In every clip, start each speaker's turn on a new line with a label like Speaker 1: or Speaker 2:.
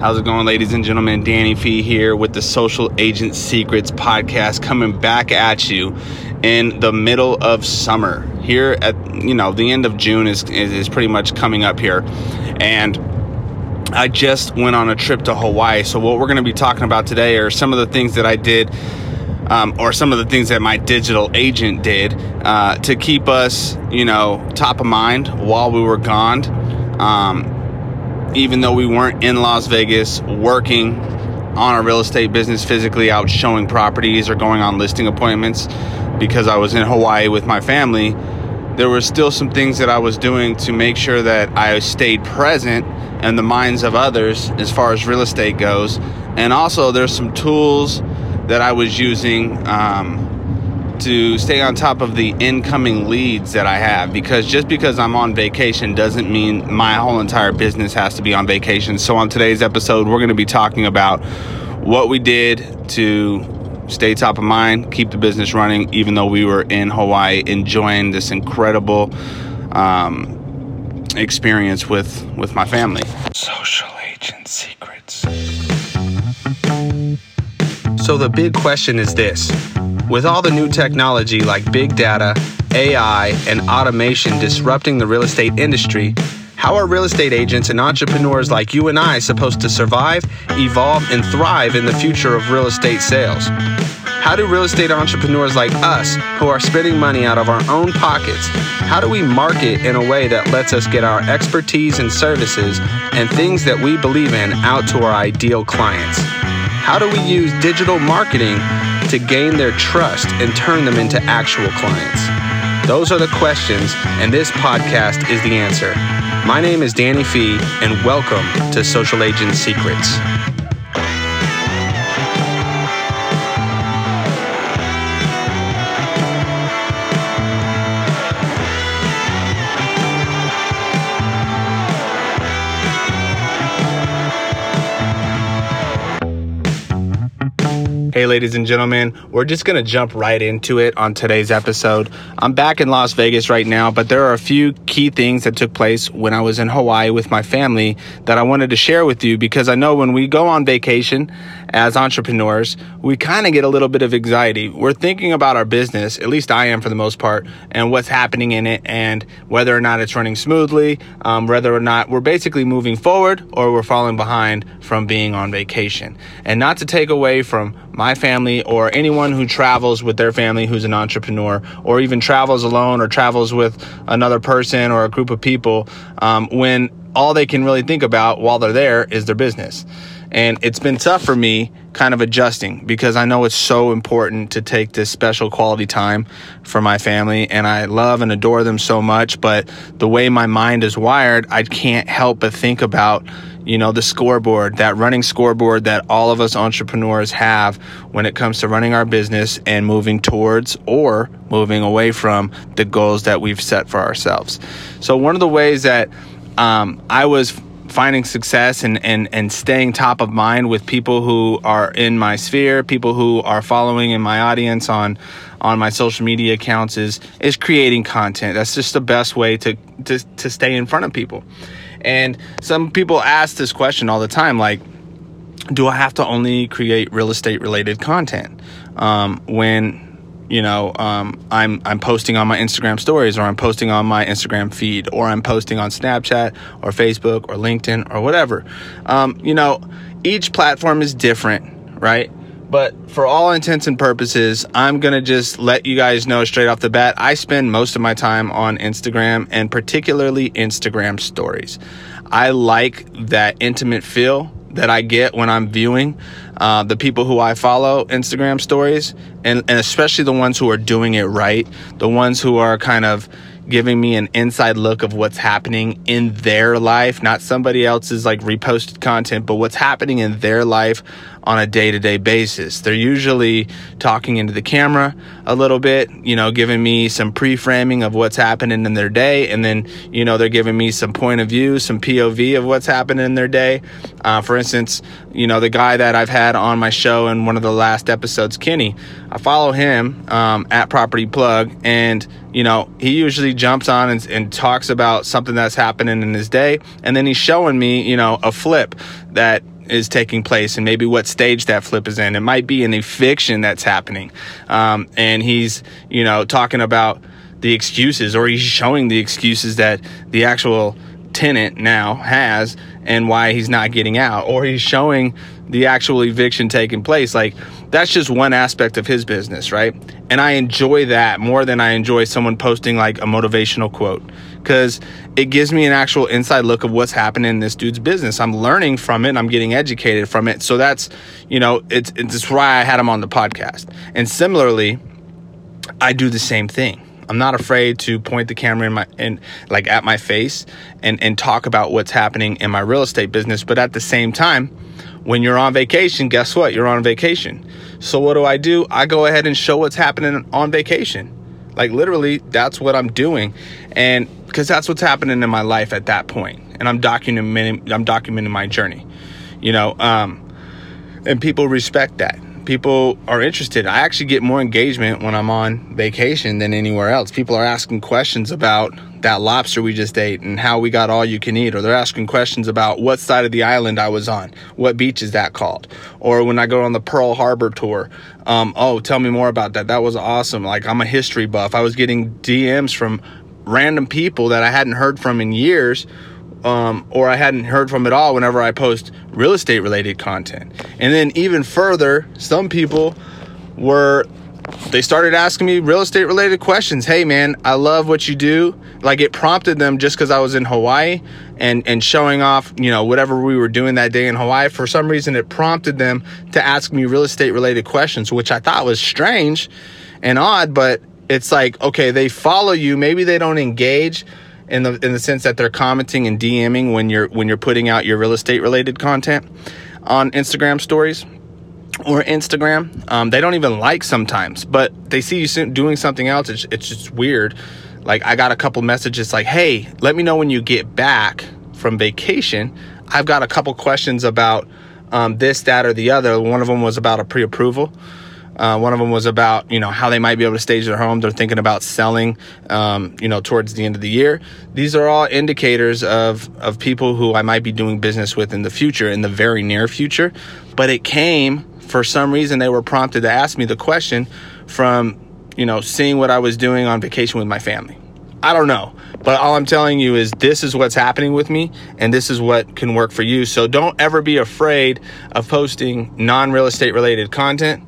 Speaker 1: How's it going, ladies and gentlemen? Danny Fee here with the Social Agent Secrets podcast coming back at you in the middle of summer. Here at you know the end of June is is, is pretty much coming up here, and I just went on a trip to Hawaii. So what we're going to be talking about today are some of the things that I did. Um, or some of the things that my digital agent did uh, to keep us, you know, top of mind while we were gone. Um, even though we weren't in Las Vegas working on a real estate business physically out showing properties or going on listing appointments because I was in Hawaii with my family, there were still some things that I was doing to make sure that I stayed present in the minds of others as far as real estate goes. And also, there's some tools that I was using. Um, to stay on top of the incoming leads that I have because just because I'm on vacation doesn't mean my whole entire business has to be on vacation. So, on today's episode, we're going to be talking about what we did to stay top of mind, keep the business running, even though we were in Hawaii enjoying this incredible um, experience with, with my family. Social agent secrets. So, the big question is this with all the new technology like big data, AI, and automation disrupting the real estate industry, how are real estate agents and entrepreneurs like you and I supposed to survive, evolve, and thrive in the future of real estate sales? How do real estate entrepreneurs like us, who are spending money out of our own pockets, how do we market in a way that lets us get our expertise and services and things that we believe in out to our ideal clients? How do we use digital marketing to gain their trust and turn them into actual clients? Those are the questions, and this podcast is the answer. My name is Danny Fee, and welcome to Social Agent Secrets. Hey, ladies and gentlemen, we're just going to jump right into it on today's episode. I'm back in Las Vegas right now, but there are a few key things that took place when I was in Hawaii with my family that I wanted to share with you because I know when we go on vacation as entrepreneurs, we kind of get a little bit of anxiety. We're thinking about our business, at least I am for the most part, and what's happening in it, and whether or not it's running smoothly, um, whether or not we're basically moving forward or we're falling behind from being on vacation. And not to take away from my family or anyone who travels with their family who's an entrepreneur or even travels alone or travels with another person or a group of people um, when all they can really think about while they're there is their business. And it's been tough for me kind of adjusting because I know it's so important to take this special quality time for my family. And I love and adore them so much. But the way my mind is wired, I can't help but think about, you know, the scoreboard, that running scoreboard that all of us entrepreneurs have when it comes to running our business and moving towards or moving away from the goals that we've set for ourselves. So, one of the ways that um, I was finding success and, and, and staying top of mind with people who are in my sphere, people who are following in my audience on on my social media accounts is is creating content. That's just the best way to to, to stay in front of people. And some people ask this question all the time, like, do I have to only create real estate related content? Um, when you know um, i'm i'm posting on my instagram stories or i'm posting on my instagram feed or i'm posting on snapchat or facebook or linkedin or whatever. Um, you know each platform is different right? But for all intents and purposes i'm gonna just let you guys know straight off the bat i spend most of my time on instagram and particularly instagram stories. I like that intimate feel that I get when I'm viewing uh, the people who I follow Instagram stories, and, and especially the ones who are doing it right, the ones who are kind of giving me an inside look of what's happening in their life, not somebody else's like reposted content, but what's happening in their life on a day to day basis. They're usually talking into the camera a little bit, you know, giving me some pre framing of what's happening in their day. And then, you know, they're giving me some point of view, some POV of what's happening in their day. Uh, for instance, you know, the guy that I've had on my show in one of the last episodes, Kenny, I follow him um, at Property Plug. And, you know, he usually jumps on and, and talks about something that's happening in his day. And then he's showing me, you know, a flip that is taking place and maybe what stage that flip is in. It might be an eviction that's happening. Um, and he's, you know, talking about the excuses or he's showing the excuses that the actual tenant now has and why he's not getting out or he's showing the actual eviction taking place like that's just one aspect of his business right? And i enjoy that more than i enjoy someone posting like a motivational quote because it gives me an actual inside look of what's happening in this dude's business. I'm learning from it i'm getting educated from it. So that's you know it's it's why i had him on the podcast. And similarly i do the same thing I'm not afraid to point the camera in my in like at my face and and talk about what's happening in my real estate business. But at the same time, when you're on vacation, guess what? You're on vacation. So what do I do? I go ahead and show what's happening on vacation. Like literally, that's what I'm doing, and because that's what's happening in my life at that point, and I'm documenting I'm documenting my journey, you know, um, and people respect that people are interested. I actually get more engagement when I'm on vacation than anywhere else. People are asking questions about that lobster we just ate and how we got all you can eat, or they're asking questions about what side of the island I was on, what beach is that called, or when I go on the Pearl Harbor tour, um, oh, tell me more about that. That was awesome. Like I'm a history buff. I was getting DMs from random people that I hadn't heard from in years um, or I hadn't heard from at all whenever I post real estate related content. And then even further, some people were they started asking me real estate related questions. Hey man, I love what you do. Like it prompted them just because I was in Hawaii and and showing off, you know, whatever we were doing that day in Hawaii. For some reason, it prompted them to ask me real estate related questions, which I thought was strange and odd. But it's like, okay, they follow you. Maybe they don't engage in the in the sense that they're commenting and DMing when you're when you're putting out your real estate related content on Instagram stories or Instagram. Um, they don't even like sometimes, but they see you doing something else. It's, it's just weird. Like I got a couple messages like, "Hey, let me know when you get back from vacation. I've got a couple questions about um, this, that, or the other." One of them was about a pre-approval. Uh, one of them was about you know how they might be able to stage their home. They're thinking about selling, um, you know, towards the end of the year. These are all indicators of of people who I might be doing business with in the future, in the very near future. But it came for some reason they were prompted to ask me the question from you know seeing what I was doing on vacation with my family. I don't know. But all I'm telling you is this is what's happening with me and this is what can work for you. So don't ever be afraid of posting non real estate related content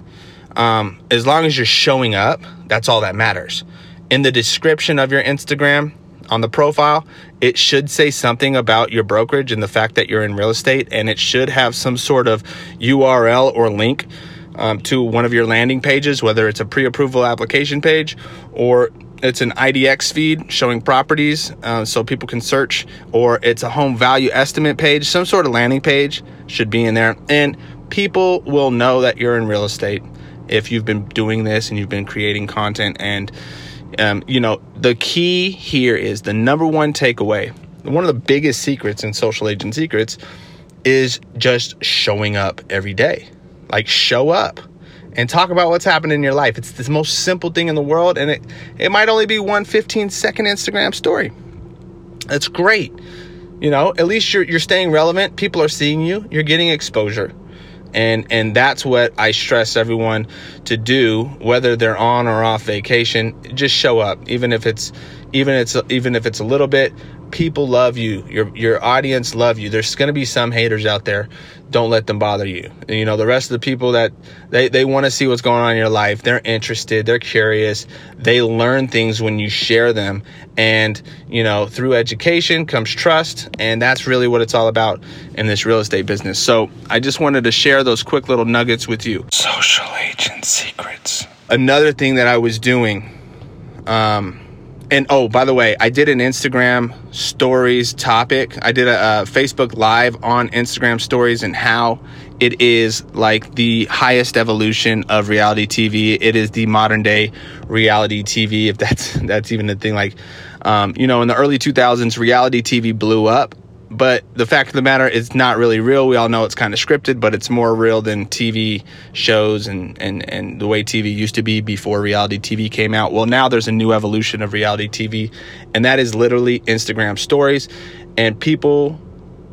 Speaker 1: um, as long as you're showing up, that's all that matters. In the description of your Instagram, on the profile, it should say something about your brokerage and the fact that you're in real estate, and it should have some sort of URL or link um, to one of your landing pages, whether it's a pre approval application page or it's an IDX feed showing properties uh, so people can search, or it's a home value estimate page, some sort of landing page should be in there. And people will know that you're in real estate if you've been doing this and you've been creating content. And, um, you know, the key here is the number one takeaway, one of the biggest secrets in social agent secrets is just showing up every day. Like, show up and talk about what's happening in your life. It's the most simple thing in the world, and it, it might only be one 15 second Instagram story. That's great. You know, at least you're, you're staying relevant. People are seeing you, you're getting exposure and and that's what I stress everyone to do whether they're on or off vacation just show up even if it's even it's even if it's a little bit people love you your your audience love you. There's going to be some haters out there. Don't let them bother you. You know the rest of the people that they, they want to see what's going on in your life. They're interested. They're curious. They learn things when you share them. And you know through education comes trust. And that's really what it's all about in this real estate business. So i just wanted to share those quick little nuggets with you.
Speaker 2: Social agent secrets.
Speaker 1: Another thing that i was doing um and oh, by the way, I did an Instagram stories topic. I did a, a, Facebook live on Instagram stories and how it is like the highest evolution of reality TV. It is the modern day reality TV, if that's that's even a thing. Like, um, you know, in the early 2000s, reality TV blew up but the fact of the matter is not really real we all know it's kind of scripted but it's more real than tv shows and, and, and the way tv used to be before reality tv came out well now there's a new evolution of reality tv and that is literally instagram stories and people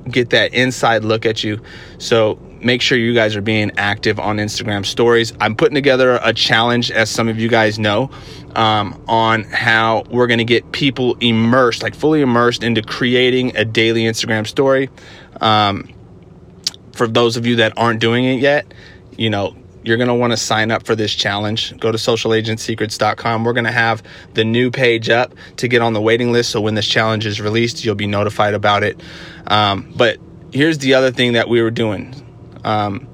Speaker 1: get that inside look at you. So make sure you guys are being active on Instagram stories. I'm putting together a challenge, as some of you guys know, um, on how we're going to get people immersed, like fully immersed into creating a daily Instagram story. Um, for those of you that aren't doing it yet, you know, you're going to want to sign up for this challenge. Go to socialagentsecrets.com. We're going to have the new page up to get on the waiting list. So when this challenge is released, you'll be notified about it. Um, but here's the other thing that we were doing um,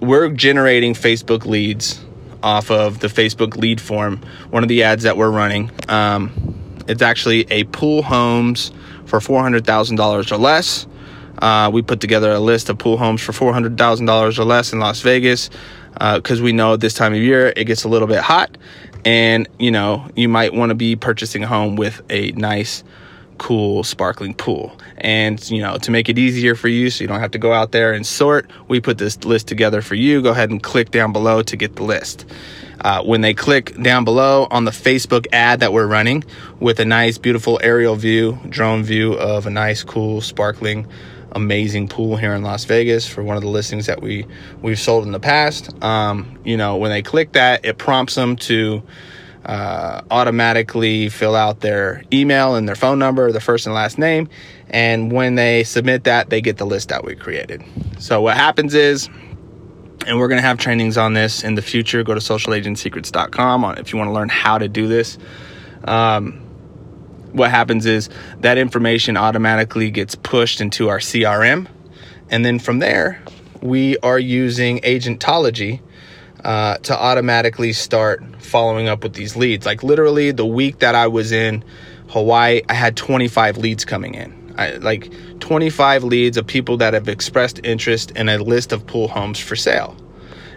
Speaker 1: we're generating Facebook leads off of the Facebook lead form, one of the ads that we're running. Um, it's actually a pool homes for $400,000 or less. Uh, we put together a list of pool homes for $400,000 or less in Las Vegas because uh, we know this time of year it gets a little bit hot and you know you might want to be purchasing a home with a nice cool sparkling pool and you know to make it easier for you so you don't have to go out there and sort we put this list together for you go ahead and click down below to get the list uh, when they click down below on the facebook ad that we're running with a nice beautiful aerial view drone view of a nice cool sparkling amazing pool here in Las Vegas for one of the listings that we we've sold in the past. Um, you know, when they click that, it prompts them to uh, automatically fill out their email and their phone number, their first and last name, and when they submit that, they get the list that we created. So what happens is. And we're going to have trainings on this in the future. Go to socialagentsecrets.com if you want to learn how to do this. Um, what happens is that information automatically gets pushed into our CRM. And then from there, we are using Agentology uh, to automatically start following up with these leads. Like literally, the week that I was in Hawaii, I had 25 leads coming in. I, like 25 leads of people that have expressed interest in a list of pool homes for sale.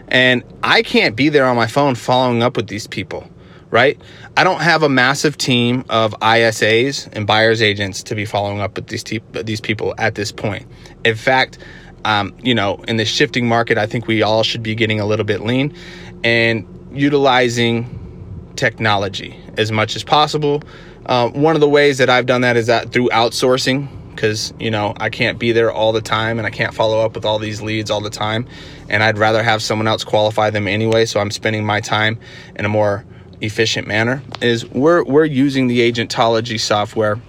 Speaker 1: And I can't be there on my phone following up with these people right? I don't have a massive team of ISAs and buyers agents to be following up with these te- these people at this point. In fact, um, you know, in the shifting market, I think we all should be getting a little bit lean and utilizing technology as much as possible. Uh, one of the ways that I've done that is that through outsourcing because you know I can't be there all the time and I can't follow up with all these leads all the time and I'd rather have someone else qualify them anyway so I'm spending my time in a more efficient manner is we're we're using the agentology software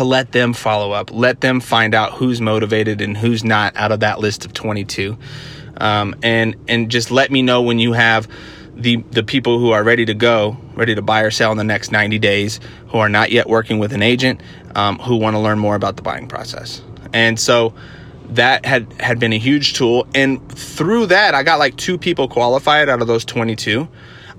Speaker 1: to let them follow up, let them find out who's motivated and who's not out of that list of 22, um, and and just let me know when you have the the people who are ready to go, ready to buy or sell in the next 90 days, who are not yet working with an agent, um, who want to learn more about the buying process, and so that had had been a huge tool, and through that I got like two people qualified out of those 22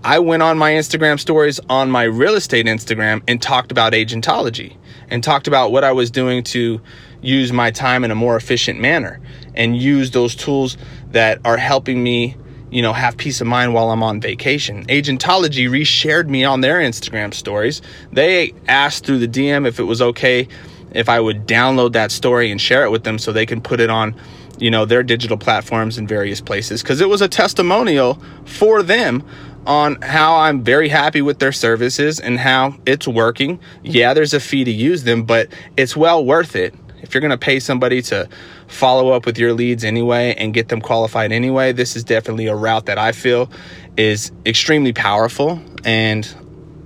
Speaker 1: I went on my Instagram stories on my real estate Instagram and talked about agentology and talked about what I was doing to use my time in a more efficient manner and use those tools that are helping me, you know, have peace of mind while I'm on vacation. Agentology reshared me on their Instagram stories. They asked through the DM if it was okay if I would download that story and share it with them so they can put it on you know their digital platforms in various places because it was a testimonial for them on how I'm very happy with their services and how it's working. Yeah, there's a fee to use them, but it's well worth it. If you're going to pay somebody to follow up with your leads anyway and get them qualified anyway, this is definitely a route that I feel is extremely powerful. And,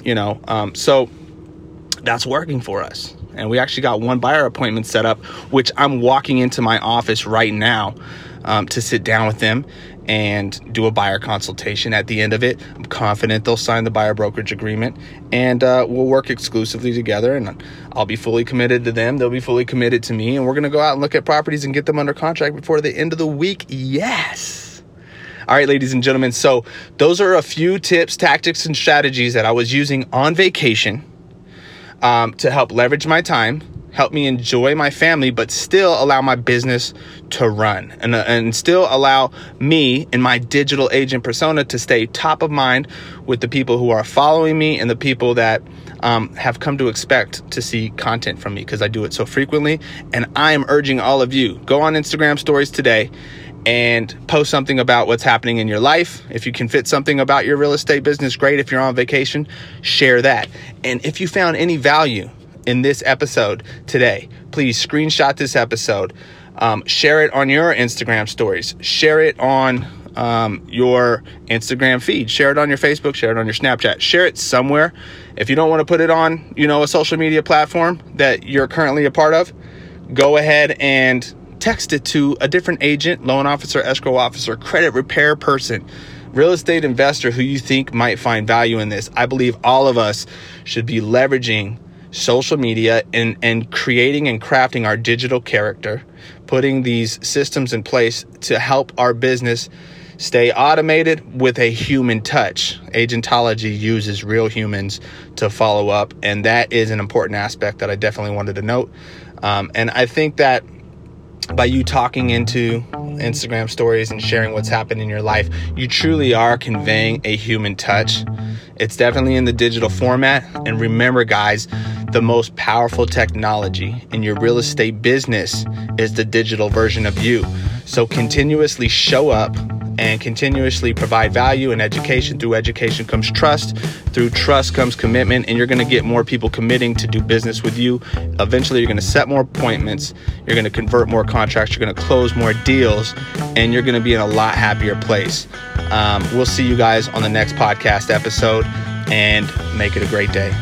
Speaker 1: you know, um, so that's working for us. And we actually got one buyer appointment set up, which I'm walking into my office right now um, to sit down with them and do a buyer consultation at the end of it. I'm confident they'll sign the buyer brokerage agreement and uh, we'll work exclusively together. And I'll be fully committed to them. They'll be fully committed to me. And we're going to go out and look at properties and get them under contract before the end of the week. Yes. All right, ladies and gentlemen. So, those are a few tips, tactics, and strategies that I was using on vacation um, to help leverage my time help me enjoy my family, but still allow my business to run and, uh, and still allow me and my digital agent persona to stay top of mind with the people who are following me and the people that um, have come to expect to see content from me because I do it so frequently. And I am urging all of you go on Instagram stories today and post something about what's happening in your life. If you can fit something about your real estate business, great. If you're on vacation, share that. And if you found any value in this episode today, please screenshot this episode, um, share it on your Instagram stories, share it on um, your Instagram feed, share it on your Facebook, share it on your Snapchat, share it somewhere. If you don't want to put it on, you know, a social media platform that you're currently a part of, go ahead and text it to a different agent, loan officer, escrow officer, credit repair person, real estate investor who you think might find value in this. I believe all of us should be leveraging social media and, and creating and crafting our digital character, putting these systems in place to help our business stay automated with a human touch. Agentology uses real humans to follow up, and that is an important aspect that I definitely wanted to note. Um, and I think that by you talking into Instagram stories and sharing what's happened in your life, you truly are conveying a human touch. It's definitely in the digital format. And remember, guys, the most powerful technology in your real estate business is the digital version of you. So continuously show up and continuously provide value and education. Through education comes trust. Through trust comes commitment, and you're to get more people committing to do business with you. Eventually, you're to set more appointments, you're to convert more contracts, you're to close more deals, and you're to be in a lot happier place. Um, we'll see you guys on the next podcast episode, and make it a great day.